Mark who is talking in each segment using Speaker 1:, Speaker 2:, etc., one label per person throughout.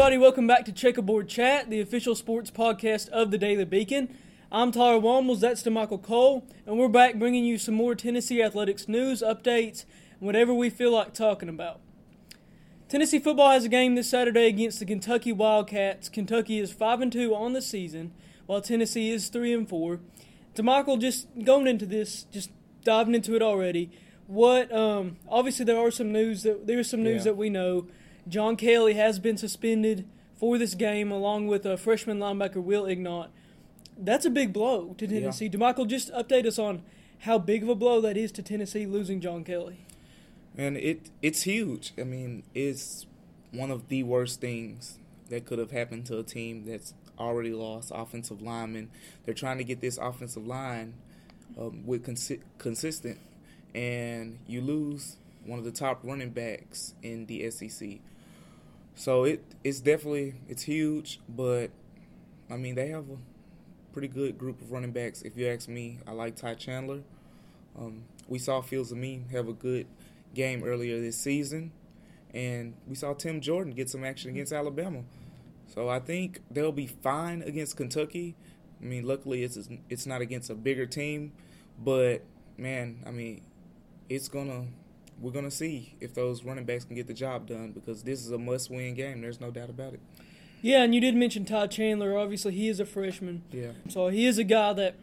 Speaker 1: everybody. Welcome back to Checkerboard Chat, the official sports podcast of the Daily Beacon. I'm Tyler Wombles, that's DeMichael Cole, and we're back bringing you some more Tennessee athletics news, updates, and whatever we feel like talking about. Tennessee football has a game this Saturday against the Kentucky Wildcats. Kentucky is 5 and 2 on the season, while Tennessee is 3 and 4. DeMichael, just going into this, just diving into it already. What um, obviously there are some news that there's some news
Speaker 2: Yeah.
Speaker 1: that we know. John Kelly has been suspended for this game, along with uh, freshman linebacker Will Ignont. That's a big blow to Tennessee. DeMichael, just update us on how big of a blow that is to Tennessee losing John Kelly.
Speaker 2: And it it's huge. I mean, it's one of the worst things that could have happened to a team that's already lost offensive linemen. They're trying to get this offensive line um, with consi- consistent, and you lose one of the top running backs in the SEC. So it it's definitely it's huge, but I mean they have a pretty good group of running backs. If you ask me, I like Ty Chandler. Um, we saw Fields Amin have a good game earlier this season, and we saw Tim Jordan get some action against Alabama. So I think they'll be fine against Kentucky. I mean, luckily it's it's not against a bigger team, but man, I mean, it's gonna we're gonna see if those running backs can get the job done because this is a must-win game. There's no doubt about it.
Speaker 1: Yeah, and you did mention Todd Chandler. Obviously, he is a freshman.
Speaker 2: Yeah,
Speaker 1: So he is a guy that,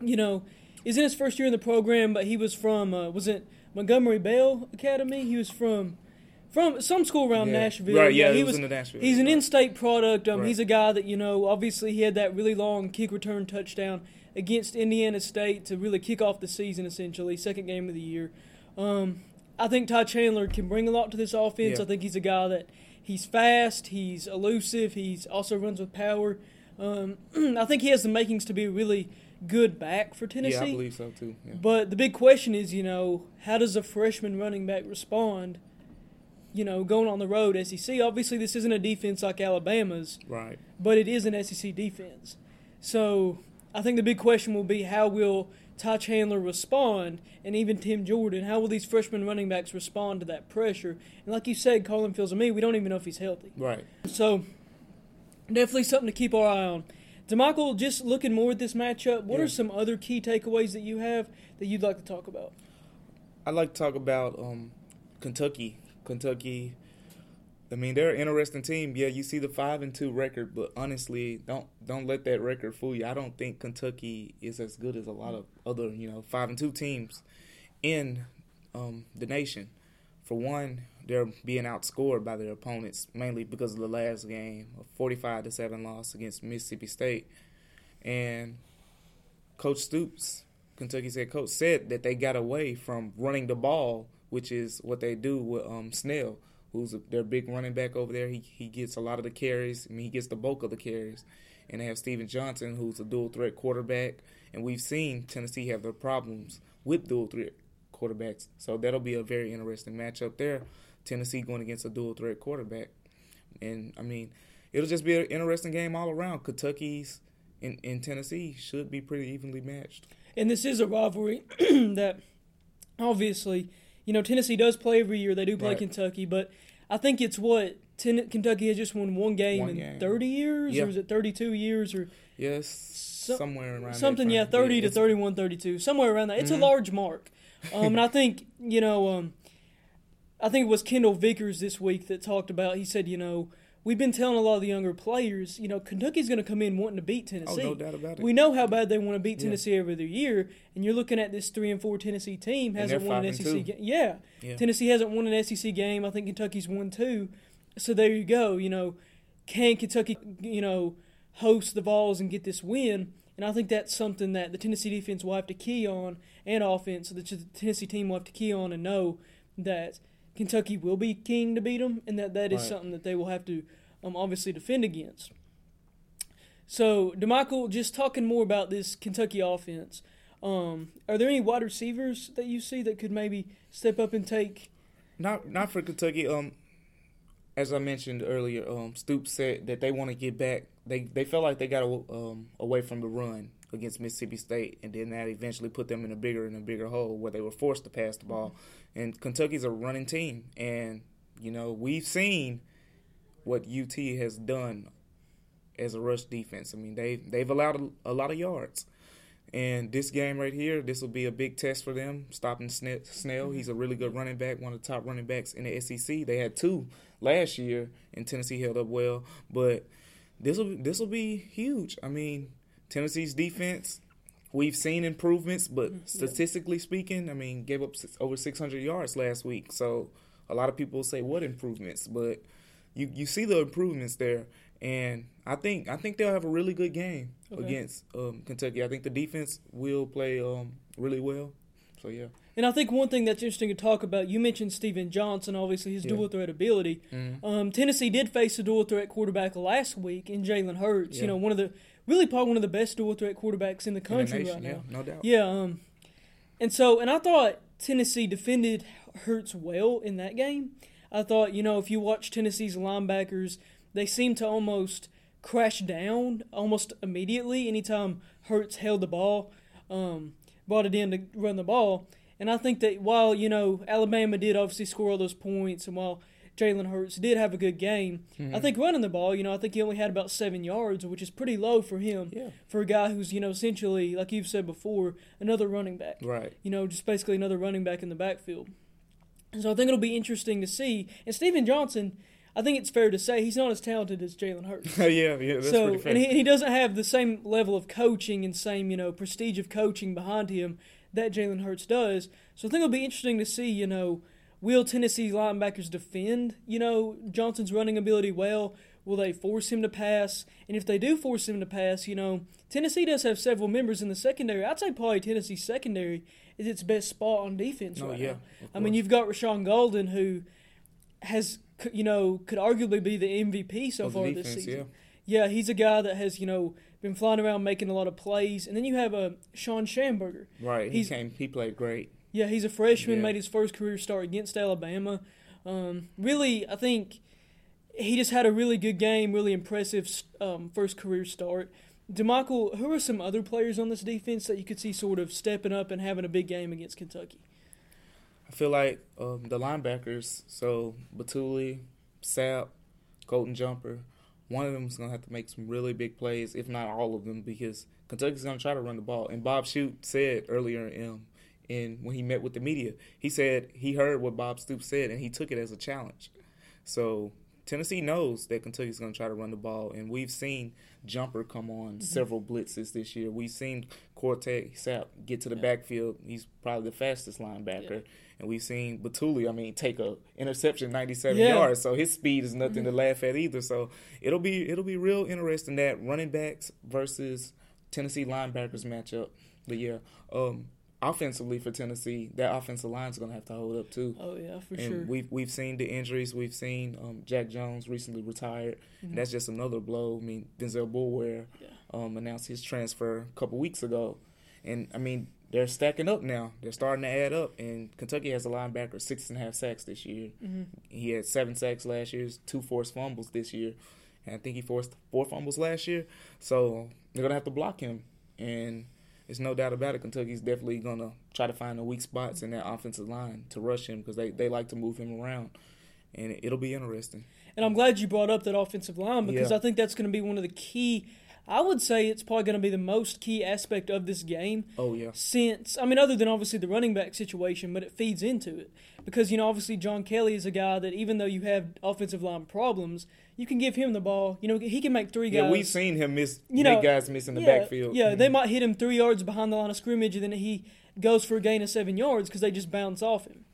Speaker 1: you know, is in his first year in the program, but he was from uh, was it Montgomery Bell Academy? He was from from some school around
Speaker 2: Yeah.
Speaker 1: Nashville.
Speaker 2: Right, yeah,
Speaker 1: he
Speaker 2: he was in the Nashville,
Speaker 1: He's an
Speaker 2: right.
Speaker 1: in-state product. Um,
Speaker 2: Right.
Speaker 1: he's a guy that you know. Obviously, he had that really long kick return touchdown against Indiana State to really kick off the season. Essentially, second game of the year. Um, I think Ty Chandler can bring a lot to this offense.
Speaker 2: Yeah.
Speaker 1: I think he's a guy that he's fast, he's elusive, he's also runs with power. Um, I think he has the makings to be a really good back for Tennessee.
Speaker 2: yeah, I believe so too. Yeah.
Speaker 1: But the big question is, you know, how does a freshman running back respond? You know, going on the road, SEC. Obviously, this isn't a defense like Alabama's,
Speaker 2: Right.
Speaker 1: but it is an SEC defense. So I think the big question will be how will Ty Chandler respond, and even Tim Jordan? How will these freshman running backs respond to that pressure? And like you said, Carlin Fields and me, we don't even know if he's healthy.
Speaker 2: Right.
Speaker 1: So definitely something to keep our eye on. Demichael, just looking more at this matchup, what
Speaker 2: Yeah.
Speaker 1: are some other key takeaways that you have that you'd like to talk about?
Speaker 2: I'd like to talk about um, Kentucky. Kentucky. I mean, they're an interesting team. Yeah, you see the five and two record, but honestly, don't don't let that record fool you. I don't think Kentucky is as good as a lot of other you know five and two teams in um, the nation. For one, they're being outscored by their opponents mainly because of the last game, a forty-five to seven loss against Mississippi State, and Coach Stoops, Kentucky's head coach, said that they got away from running the ball, which is what they do with um, Snell, who's a, their big running back over there. He he gets a lot of the carries. I mean, he gets the bulk of the carries. And they have Stephen Johnson, who's a dual threat quarterback. And we've seen Tennessee have their problems with dual threat quarterbacks. So that'll be a very interesting matchup there. Tennessee going against a dual threat quarterback. And I mean, it'll just be an interesting game all around. Kentucky's in, in Tennessee should be pretty evenly matched.
Speaker 1: And this is a rivalry that obviously, you know, Tennessee does play every year. They do play
Speaker 2: Right.
Speaker 1: Kentucky, but I think it's what Ten- Kentucky has just won one game
Speaker 2: One
Speaker 1: in
Speaker 2: game.
Speaker 1: 30 years,
Speaker 2: Yeah.
Speaker 1: or is it 32 years, or
Speaker 2: Yes,
Speaker 1: So-
Speaker 2: somewhere around that
Speaker 1: something? Yeah,
Speaker 2: frame.
Speaker 1: 30 to
Speaker 2: it's-
Speaker 1: 31, 32, somewhere around that. It's
Speaker 2: Mhm.
Speaker 1: a large mark, um, and I think you know, um, I think it was Kendall Vickers this week that talked about. He said, you know, we've been telling a lot of the younger players, you know, Kentucky's going to come in wanting to beat Tennessee.
Speaker 2: Oh, no doubt about it.
Speaker 1: We know how bad they want to beat
Speaker 2: Yeah.
Speaker 1: Tennessee every other year, and you're looking at this three and four Tennessee team hasn't won an SEC game. Yeah.
Speaker 2: Yeah.
Speaker 1: Tennessee hasn't won an SEC game. I think Kentucky's won two. So there you go. You know, can Kentucky, you know, host the Vols and get this win? And I think that's something that the Tennessee defense will have to key on, and offense. So the the Tennessee team will have to key on and know that Kentucky will be keen to beat them, and that that is
Speaker 2: Right.
Speaker 1: something that they will have to um, obviously defend against. So, Demichael, just talking more about this Kentucky offense. Um, are there any wide receivers that you see that could maybe step up and take?
Speaker 2: Not not for Kentucky. Um, as I mentioned earlier, um, Stoops said that they want to get back. They they felt like they got um, away from the run against Mississippi State, and then that eventually put them in a bigger and a bigger hole where they were forced to pass the ball. And Kentucky's a running team, and you know we've seen what UT has done as a rush defense. I mean, they they've allowed a, a lot of yards. And this game right here, this will be a big test for them. Stopping Snell,
Speaker 1: Mm-hmm.
Speaker 2: he's a really good running back, one of the top running backs in the SEC. They had two last year, and Tennessee held up well. But this will this will be huge. I mean, Tennessee's defense, we've seen improvements, but statistically speaking, I mean, gave up six, over 600 yards last week. So a lot of people say what improvements, but you you see the improvements there, and I think I think they'll have a really good game
Speaker 1: Okay.
Speaker 2: against um, Kentucky. I think the defense will play um, really well. So yeah,
Speaker 1: And I think one thing that's interesting to talk about, you mentioned Stephen Johnson, obviously his
Speaker 2: Yeah.
Speaker 1: dual threat ability.
Speaker 2: Mhm.
Speaker 1: Um, Tennessee did face a dual threat quarterback last week in Jalen Hurts.
Speaker 2: Yeah.
Speaker 1: You know, one of the really probably one of the best dual threat quarterbacks in the
Speaker 2: in the
Speaker 1: country
Speaker 2: nation,
Speaker 1: right
Speaker 2: yeah,
Speaker 1: now.
Speaker 2: no doubt.
Speaker 1: Yeah, um, and so and I thought Tennessee defended Hurts well in that game. I thought you know if you watch Tennessee's linebackers, they seem to almost crash down almost immediately anytime Hurts held the ball, um, brought it in to run the ball. And I think that while you know Alabama did obviously score all those points, and while Jalen Hurts did have a good game,
Speaker 2: Mm-hmm.
Speaker 1: I think running the ball, you know, I think he only had about seven yards, which is pretty low for him.
Speaker 2: Yeah,
Speaker 1: for a guy who's you know essentially like you've said before another running back.
Speaker 2: Right.
Speaker 1: you know just basically another running back in the backfield. So i think it'll be interesting to see. And Stephen johnson i think it's fair to say he's not as talented as jalen hurts.
Speaker 2: Yeah, yeah, that's
Speaker 1: so
Speaker 2: pretty fair.
Speaker 1: and he, and he doesn't have the same level of coaching and same you know prestige of coaching behind him that jalen hurts does. So i think it'll be interesting to see you know will tennessee linebackers defend you know johnson's running ability well will they force him to pass and if they do force him to pass you know tennessee does have several members in the secondary i'd say probably tennessee's secondary is its best spot on defense
Speaker 2: no,
Speaker 1: right
Speaker 2: Oh, yeah.
Speaker 1: now I mean, you've got Rashaan Gaulden, who has, you know, could arguably be the MVP so
Speaker 2: Of
Speaker 1: far this
Speaker 2: defense,
Speaker 1: season. Yeah. he's a guy that has, you know, been flying around making a lot of plays. And then you have uh, Shawn Shamburger.
Speaker 2: right. He
Speaker 1: he's-
Speaker 2: came. He played great.
Speaker 1: Yeah, he's a freshman,
Speaker 2: Yeah.
Speaker 1: made his first career start against Alabama. Um, really, I think he just had a really good game, really impressive um, first career start. DeMichael, who are some other players on this defense that you could see sort of stepping up and having a big game against Kentucky?
Speaker 2: I feel like um, the linebackers, so Bituli, Sapp, Colton Jumper, one of them is going to have to make some really big plays, if not all of them, because Kentucky's going to try to run the ball. And Bob Shoop said earlier in, in when he met with the media, he said he heard what Bob Stoops said and he took it as a challenge. So Tennessee knows that Kentucky's going to try to run the ball, and we've seen Jumper come on several blitzes this year. We've seen Quart'e Sapp get to the
Speaker 1: Yeah.
Speaker 2: backfield. He's probably the fastest linebacker. And we've seen Bituli, I mean, take a interception 97
Speaker 1: Yeah.
Speaker 2: yards, so his speed is nothing to laugh at either. So it'll be it'll be real interesting that running backs versus Tennessee linebackers matchup. But yeah, um, offensively for Tennessee, that offensive line is gonna have to hold up too.
Speaker 1: Oh, yeah, for sure.
Speaker 2: and
Speaker 1: sure.
Speaker 2: we've we've seen the injuries. We've seen um, Jack Jones recently retired. And that's just another blow. I mean, Venzell Boulware
Speaker 1: Yeah.
Speaker 2: um, announced his transfer a couple weeks ago, and I mean they're stacking up now. They're starting to add up. And Kentucky has a linebacker six and a half sacks this year.
Speaker 1: Mhm.
Speaker 2: He had seven sacks last year, two forced fumbles this year, and I think he forced four fumbles last year. So they're gonna have to block him, and there's no doubt about it. Kentucky's definitely gonna try to find the weak spots in that offensive line to rush him because they, they like to move him around, and it'll be interesting.
Speaker 1: And I'm glad you brought up that offensive line because
Speaker 2: Yeah.
Speaker 1: I think that's going to be one of the key. I would say it's probably going to be the most key aspect of this game
Speaker 2: Oh yeah,
Speaker 1: since, I mean, other than obviously the running back situation, but it feeds into it. Because, you know, obviously John Kelly is a guy that even though you have offensive line problems, you can give him the ball. You know, he can make three guys.
Speaker 2: yeah. We've seen him miss.
Speaker 1: You
Speaker 2: make
Speaker 1: know,
Speaker 2: guys missing the
Speaker 1: yeah,
Speaker 2: backfield.
Speaker 1: Yeah, they
Speaker 2: Mhm.
Speaker 1: might hit him three yards behind the line of scrimmage, and then he goes for a gain of seven yards because they just bounce off him.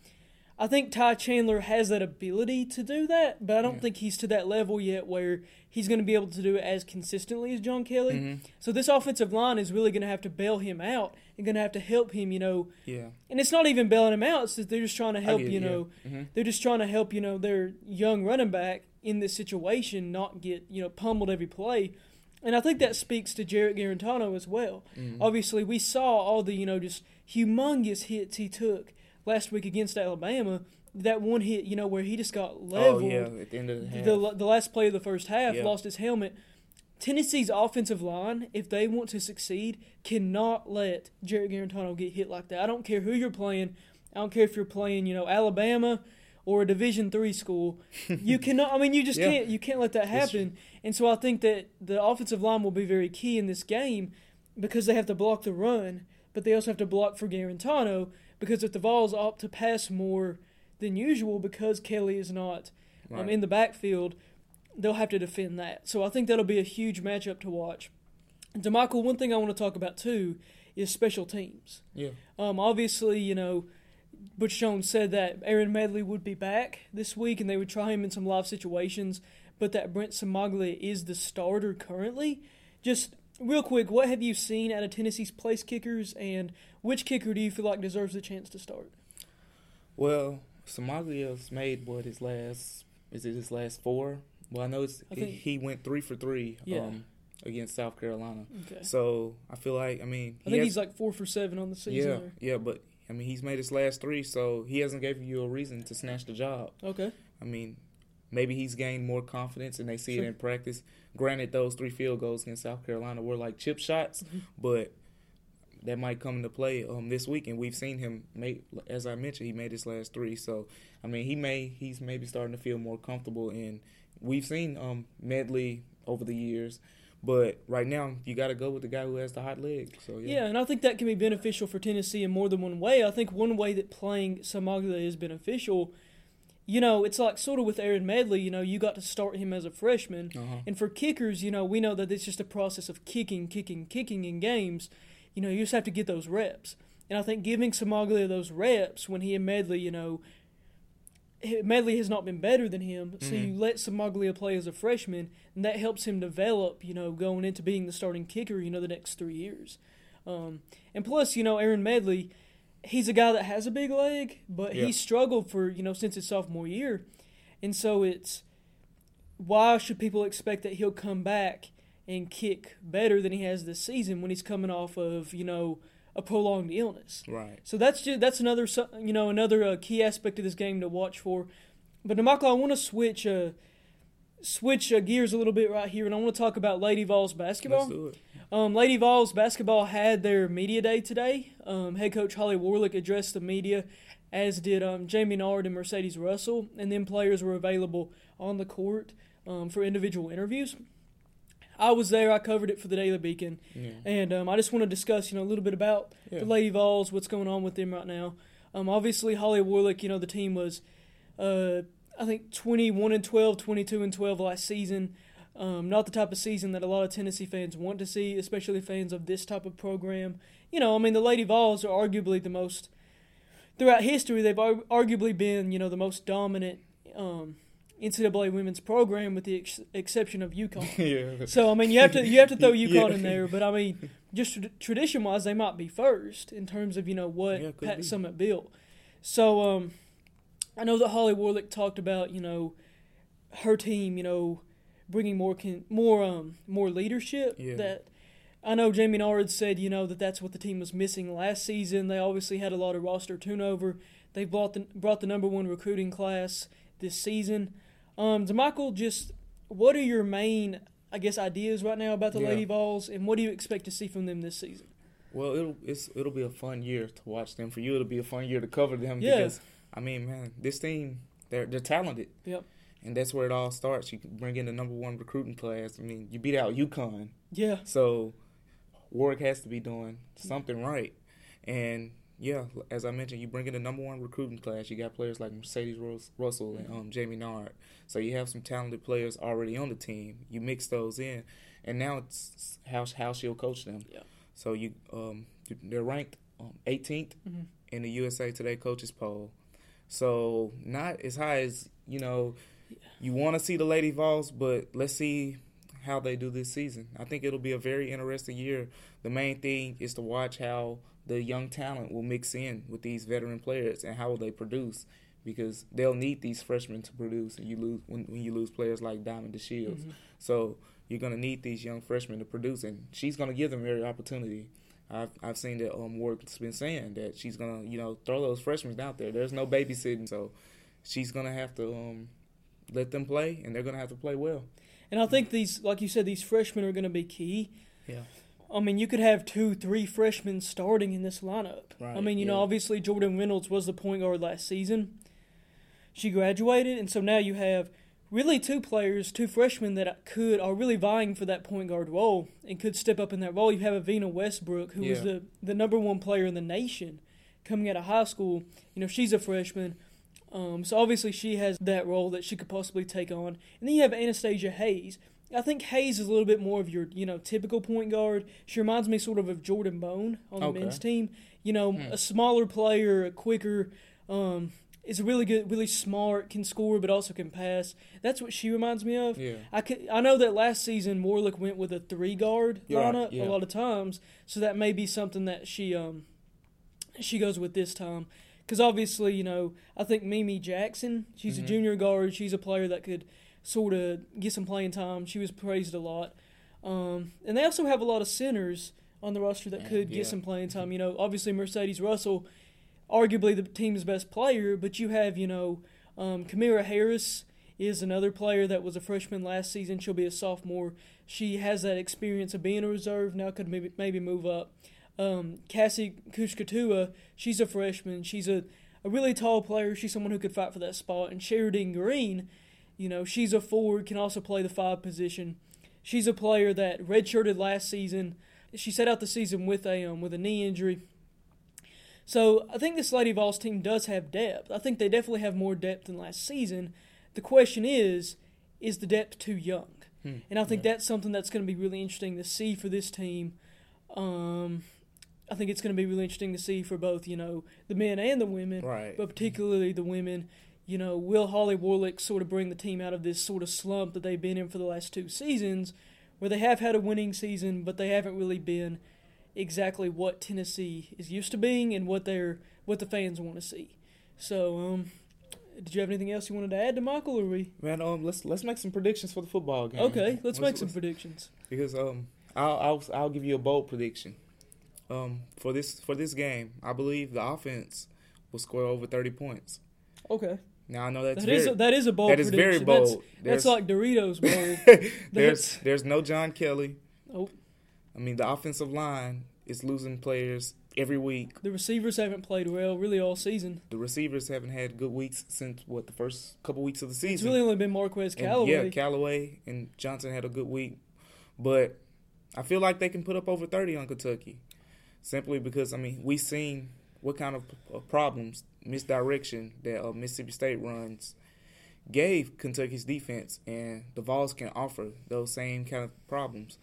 Speaker 1: I think Ty Chandler has that ability to do that, but I don't
Speaker 2: Yeah.
Speaker 1: think he's to that level yet where he's going to be able to do it as consistently as John Kelly.
Speaker 2: Mhm.
Speaker 1: So this offensive line is really going to have to bail him out and going to have to help him, you know.
Speaker 2: Yeah,
Speaker 1: And it's not even bailing him out; it's that they're just trying to help,
Speaker 2: get
Speaker 1: you
Speaker 2: yeah.
Speaker 1: know.
Speaker 2: Mhm.
Speaker 1: They're just trying to help, you know, their young running back in this situation not get, you know, pummeled every play. And I think that speaks to Jarrett Guarantano as well.
Speaker 2: Mhm.
Speaker 1: Obviously, we saw all the, you know, just humongous hits he took last week against Alabama. That one hit, you know, where he just got
Speaker 2: oh,
Speaker 1: leveled.
Speaker 2: Oh yeah, at the end of the half.
Speaker 1: the, the last play of the first half,
Speaker 2: Yeah.
Speaker 1: lost his helmet. Tennessee's offensive line, if they want to succeed, cannot let Jarrett Guarantano get hit like that. I don't care who you're playing. I don't care if you're playing, you know, Alabama or a Division three school. You cannot. I mean, you just
Speaker 2: Yeah.
Speaker 1: can't. You can't let that happen. And so I think that the offensive line will be very key in this game because they have to block the run, but they also have to block for Guarantano because if the Vols opt to pass more than usual because Kelly is not um,
Speaker 2: Right.
Speaker 1: in the backfield, they'll have to defend that. So I think that'll be a huge matchup to watch. And to Michael, one thing I want to talk about too is special teams.
Speaker 2: Yeah.
Speaker 1: Um, obviously, you know, Butch Jones said that Aaron Medley would be back this week and they would try him in some live situations, but that Brent Cimaglia is the starter currently. Just real quick, what have you seen out of Tennessee's place kickers and which kicker do you feel like deserves the chance to start?
Speaker 2: Well, Cimaglia's made what his last is it his last four? Well, I know it's
Speaker 1: I
Speaker 2: he,
Speaker 1: think-
Speaker 2: he went three for three
Speaker 1: Yeah.
Speaker 2: um, against South Carolina.
Speaker 1: Okay.
Speaker 2: So I feel like I mean
Speaker 1: I think
Speaker 2: has-
Speaker 1: he's like four for seven on the season.
Speaker 2: yeah yeah, but I mean he's made his last three, so he hasn't given you a reason to snatch the job.
Speaker 1: Okay.
Speaker 2: I mean, maybe he's gained more confidence and they see
Speaker 1: Sure.
Speaker 2: it in practice. Granted, those three field goals against South Carolina were like chip shots,
Speaker 1: Mhm.
Speaker 2: but that might come into play um, this week. And we've seen him make, as I mentioned, he made his last three. So I mean, he may he's maybe starting to feel more comfortable. And we've seen um, Medley over the years, but right now you got to go with the guy who has the hot leg. So yeah,
Speaker 1: Yeah, and I think that can be beneficial for Tennessee in more than one way. I think one way that playing Cimaglia is beneficial, you know, it's like sort of with Aaron Medley, you know, you got to start him as a freshman.
Speaker 2: uh-huh.
Speaker 1: And for kickers, you know, we know that it's just a process of kicking, kicking, kicking in games. You know, you just have to get those reps. And I think giving Cimaglia those reps when he and Medley, you know, Medley has not been better than him, so
Speaker 2: Mhm.
Speaker 1: you let Cimaglia play as a freshman, and that helps him develop, you know, going into being the starting kicker, you know, the next three years. Um, and plus, you know, Aaron Medley, he's a guy that has a big leg, but
Speaker 2: Yeah.
Speaker 1: he struggled for, you know, since his sophomore year. And so it's why should people expect that he'll come back and kick better than he has this season when he's coming off of, you know, a prolonged illness?
Speaker 2: right.
Speaker 1: So that's just, that's another you know another uh, key aspect of this game to watch for. But Michael, I want to switch uh, switch uh, gears a little bit right here, and I want to talk about Lady Vols basketball.
Speaker 2: Let's do it.
Speaker 1: Um, Lady Vols basketball had their media day today. Um, head coach Holly Warlick addressed the media, as did um, Jaime Nared and Mercedes Russell, and then players were available on the court um, for individual interviews. I was there. I covered it for the Daily Beacon,
Speaker 2: Yeah.
Speaker 1: and um, I just want to discuss, you know, a little bit about
Speaker 2: Yeah.
Speaker 1: the Lady Vols, what's going on with them right now. Um, obviously, Holly Warlick, you know, the team was, uh, I think, 21 and 12, 22 and 12 last season. Um, not the type of season that a lot of Tennessee fans want to see, especially fans of this type of program. You know, I mean, the Lady Vols are arguably the most, throughout history, they've ar- arguably been, you know, the most dominant um, NCAA women's program with the ex- exception of UConn.
Speaker 2: yeah.
Speaker 1: So I mean, you have to you have to throw UConn
Speaker 2: Yeah.
Speaker 1: in there, but I mean, just tra- tradition wise, they might be first in terms of you know what
Speaker 2: Yeah,
Speaker 1: Pat
Speaker 2: be.
Speaker 1: Summitt built. So um, I know that Holly Warlick talked about you know her team, you know, bringing more con- more um more leadership.
Speaker 2: Yeah.
Speaker 1: That I know Jaime Nared said you know that that's what the team was missing last season. They obviously had a lot of roster turnover. They brought the brought the number one recruiting class this season. Um, Michael, just what are your main, I guess, ideas right now about the
Speaker 2: Yeah.
Speaker 1: Lady Vols, and what do you expect to see from them this season?
Speaker 2: Well, it'll it's it'll be a fun year to watch them. For you, it'll be a fun year to cover them
Speaker 1: Yeah.
Speaker 2: because I mean, man, this team they're they're talented.
Speaker 1: Yep.
Speaker 2: And that's where it all starts. You bring in the number one recruiting class. I mean, you beat out UConn,
Speaker 1: Yeah,
Speaker 2: so Warlick has to be doing something right. And yeah, as I mentioned, you bring in the number one recruiting class. You got players like Mercedes Rus- Russell and um, Jaime Nared. So you have some talented players already on the team. You mix those in, and now it's how how she'll coach them.
Speaker 1: Yeah.
Speaker 2: So you um they're ranked um, 18th
Speaker 1: Mhm.
Speaker 2: in the USA Today coaches poll. So not as high as you know you want to see the Lady Vols, but let's see how they do this season. I think it'll be a very interesting year. The main thing is to watch how the young talent will mix in with these veteran players and how will they produce because they'll need these freshmen to produce and you lose when, when you lose players like Diamond DeShields.
Speaker 1: Mhm.
Speaker 2: So you're gonna need these young freshmen to produce, and she's gonna give them every opportunity. I've I've seen that um Warlick's been saying that she's gonna you know throw those freshmen out there. There's no babysitting, so she's gonna have to um let them play, and they're gonna have to play well.
Speaker 1: and I think these, like you said, these freshmen are going to be key.
Speaker 2: Yeah.
Speaker 1: I mean, you could have two, three freshmen starting in this lineup. I mean, you know, obviously Jordan Reynolds was the point guard last season. she graduated, and so now you have really two players, two freshmen that could are really vying for that point guard role and could step up in that role. You have Evina Westbrook, who was
Speaker 2: Yeah.
Speaker 1: the the number one player in the nation coming out of high school. You know, she's a freshman. Um, so obviously she has that role that she could possibly take on. And then you have Anastasia Hayes. I think Hayes is a little bit more of your, you know, typical point guard. She reminds me sort of of Jordan Bone on the
Speaker 2: Okay.
Speaker 1: men's team. You know,
Speaker 2: Hmm.
Speaker 1: a smaller player, a quicker, um, is really good, really smart, can score, but also can pass. That's what she reminds me of.
Speaker 2: Yeah.
Speaker 1: I could, I know that last season Warlick went with a three guard
Speaker 2: You're right,
Speaker 1: lineup
Speaker 2: yeah.
Speaker 1: a lot of times, so that may be something that she um she goes with this time. Because obviously, you know, I think Meme Jackson, she's
Speaker 2: Mhm.
Speaker 1: a junior guard. She's a player that could sort of get some playing time. She was praised a lot. Um, and they also have a lot of centers on the roster that could
Speaker 2: yeah.
Speaker 1: get some playing time. You know, obviously Mercedes Russell, arguably the team's best player, but you have, you know, um, Kamira Harris is another player that was a freshman last season. She'll be a sophomore. She has that experience of being a reserve. Now could maybe maybe move up. Um, Cassie Kushkituah, she's a freshman. She's a, a really tall player. She's someone who could fight for that spot. And Sheridan Green, you know, she's a forward, can also play the five position. She's a player that redshirted last season. She set out the season with a um, with a knee injury. So I think this Lady Vols team does have depth. I think they definitely have more depth than last season. The question is, is the depth too young?
Speaker 2: Hmm.
Speaker 1: And I think that's something that's going to be really interesting to see for this team. Um, I think it's going to be really interesting to see for both, you know, the men and the women,
Speaker 2: Right.
Speaker 1: but particularly the women. You know, will Holly Warlick sort of bring the team out of this sort of slump that they've been in for the last two seasons, where they have had a winning season, but they haven't really been exactly what Tennessee is used to being and what they're what the fans want to see. So, um, did you have anything else you wanted to add to Michael, or we?
Speaker 2: Man, um, let's let's make some predictions for the football game.
Speaker 1: Okay, let's make some predictions.
Speaker 2: because um, I'll I'll I'll give you a bold prediction. Um, for this for this game, I believe the offense will score over thirty points.
Speaker 1: Okay,
Speaker 2: Now I know that's
Speaker 1: that
Speaker 2: very
Speaker 1: is a, that is a bold.
Speaker 2: that is very
Speaker 1: prediction. That's-
Speaker 2: bold.
Speaker 1: That's,
Speaker 2: There's-
Speaker 1: like Doritos bold.
Speaker 2: there's
Speaker 1: That's-
Speaker 2: there's no John Kelly.
Speaker 1: Oh.
Speaker 2: I mean the offensive line is losing players every week.
Speaker 1: the receivers haven't played well really all season.
Speaker 2: The receivers haven't had good weeks since what the first couple weeks of the season.
Speaker 1: It's really only been Marquez
Speaker 2: And,
Speaker 1: Callaway.
Speaker 2: yeah, Callaway and Johnson had a good week, but I feel like they can put up over thirty on Kentucky, simply because I mean we've seen what kind of uh, problems misdirection that uh, Mississippi State runs gave Kentucky's defense, and the Vols can offer those same kind of problems.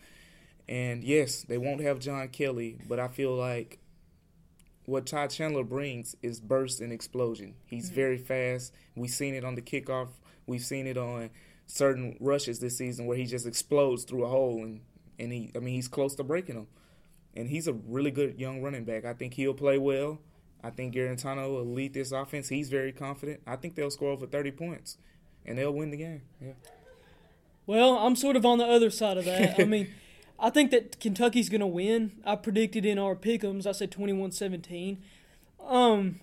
Speaker 2: And yes, they won't have John Kelly, but I feel like what Todd Chandler brings is burst and explosion. He's
Speaker 1: Mhm.
Speaker 2: very fast. We've seen it on the kickoff. We've seen it on certain rushes this season where he just explodes through a hole and and he I mean he's close to breaking them. And he's a really good young running back. I think he'll play well. I think Guarantano will lead this offense. He's very confident. I think they'll score over 30 points and they'll win the game. Yeah.
Speaker 1: Well, I'm sort of on the other side of that. I mean, I think that Kentucky's going to win. I predicted in our pick'ems, I said 21-17. Um,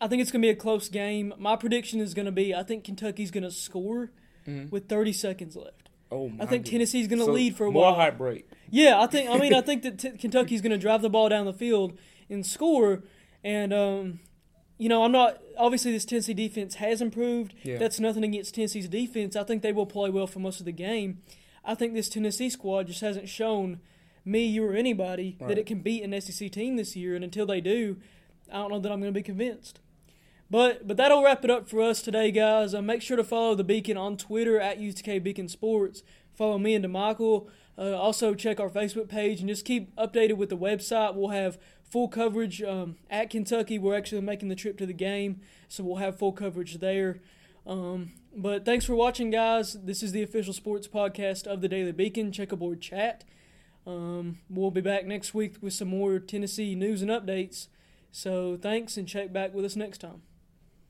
Speaker 1: I think it's going to be a close game. My prediction is going to be I think Kentucky's going to score
Speaker 2: Mhm.
Speaker 1: with 30 seconds left.
Speaker 2: Oh my
Speaker 1: I think
Speaker 2: goodness.
Speaker 1: Tennessee's going to
Speaker 2: So,
Speaker 1: lead for a
Speaker 2: more
Speaker 1: while.
Speaker 2: heartbreak.
Speaker 1: Yeah, I think. I mean, I think that t- Kentucky's going to drive the ball down the field and score. And um, you know, I'm not. Obviously, this Tennessee defense has improved.
Speaker 2: Yeah.
Speaker 1: That's nothing against Tennessee's defense. I think they will play well for most of the game. I think this Tennessee squad just hasn't shown me, you, or anybody
Speaker 2: Right.
Speaker 1: that it can beat an SEC team this year. And until they do, I don't know that I'm going to be convinced. But but that'll wrap it up for us today, guys. Uh, make sure to follow the Beacon on Twitter at UTK Beacon Sports. Follow me and DeMichael. Uh, also check our Facebook page and just keep updated with the website. We'll have full coverage um, at Kentucky. We're actually making the trip to the game, so we'll have full coverage there. Um, but thanks for watching, guys. This is the official sports podcast of the Daily Beacon. Checkerboard Chat. Um, we'll be back next week with some more Tennessee news and updates. So thanks, and check back with us next time.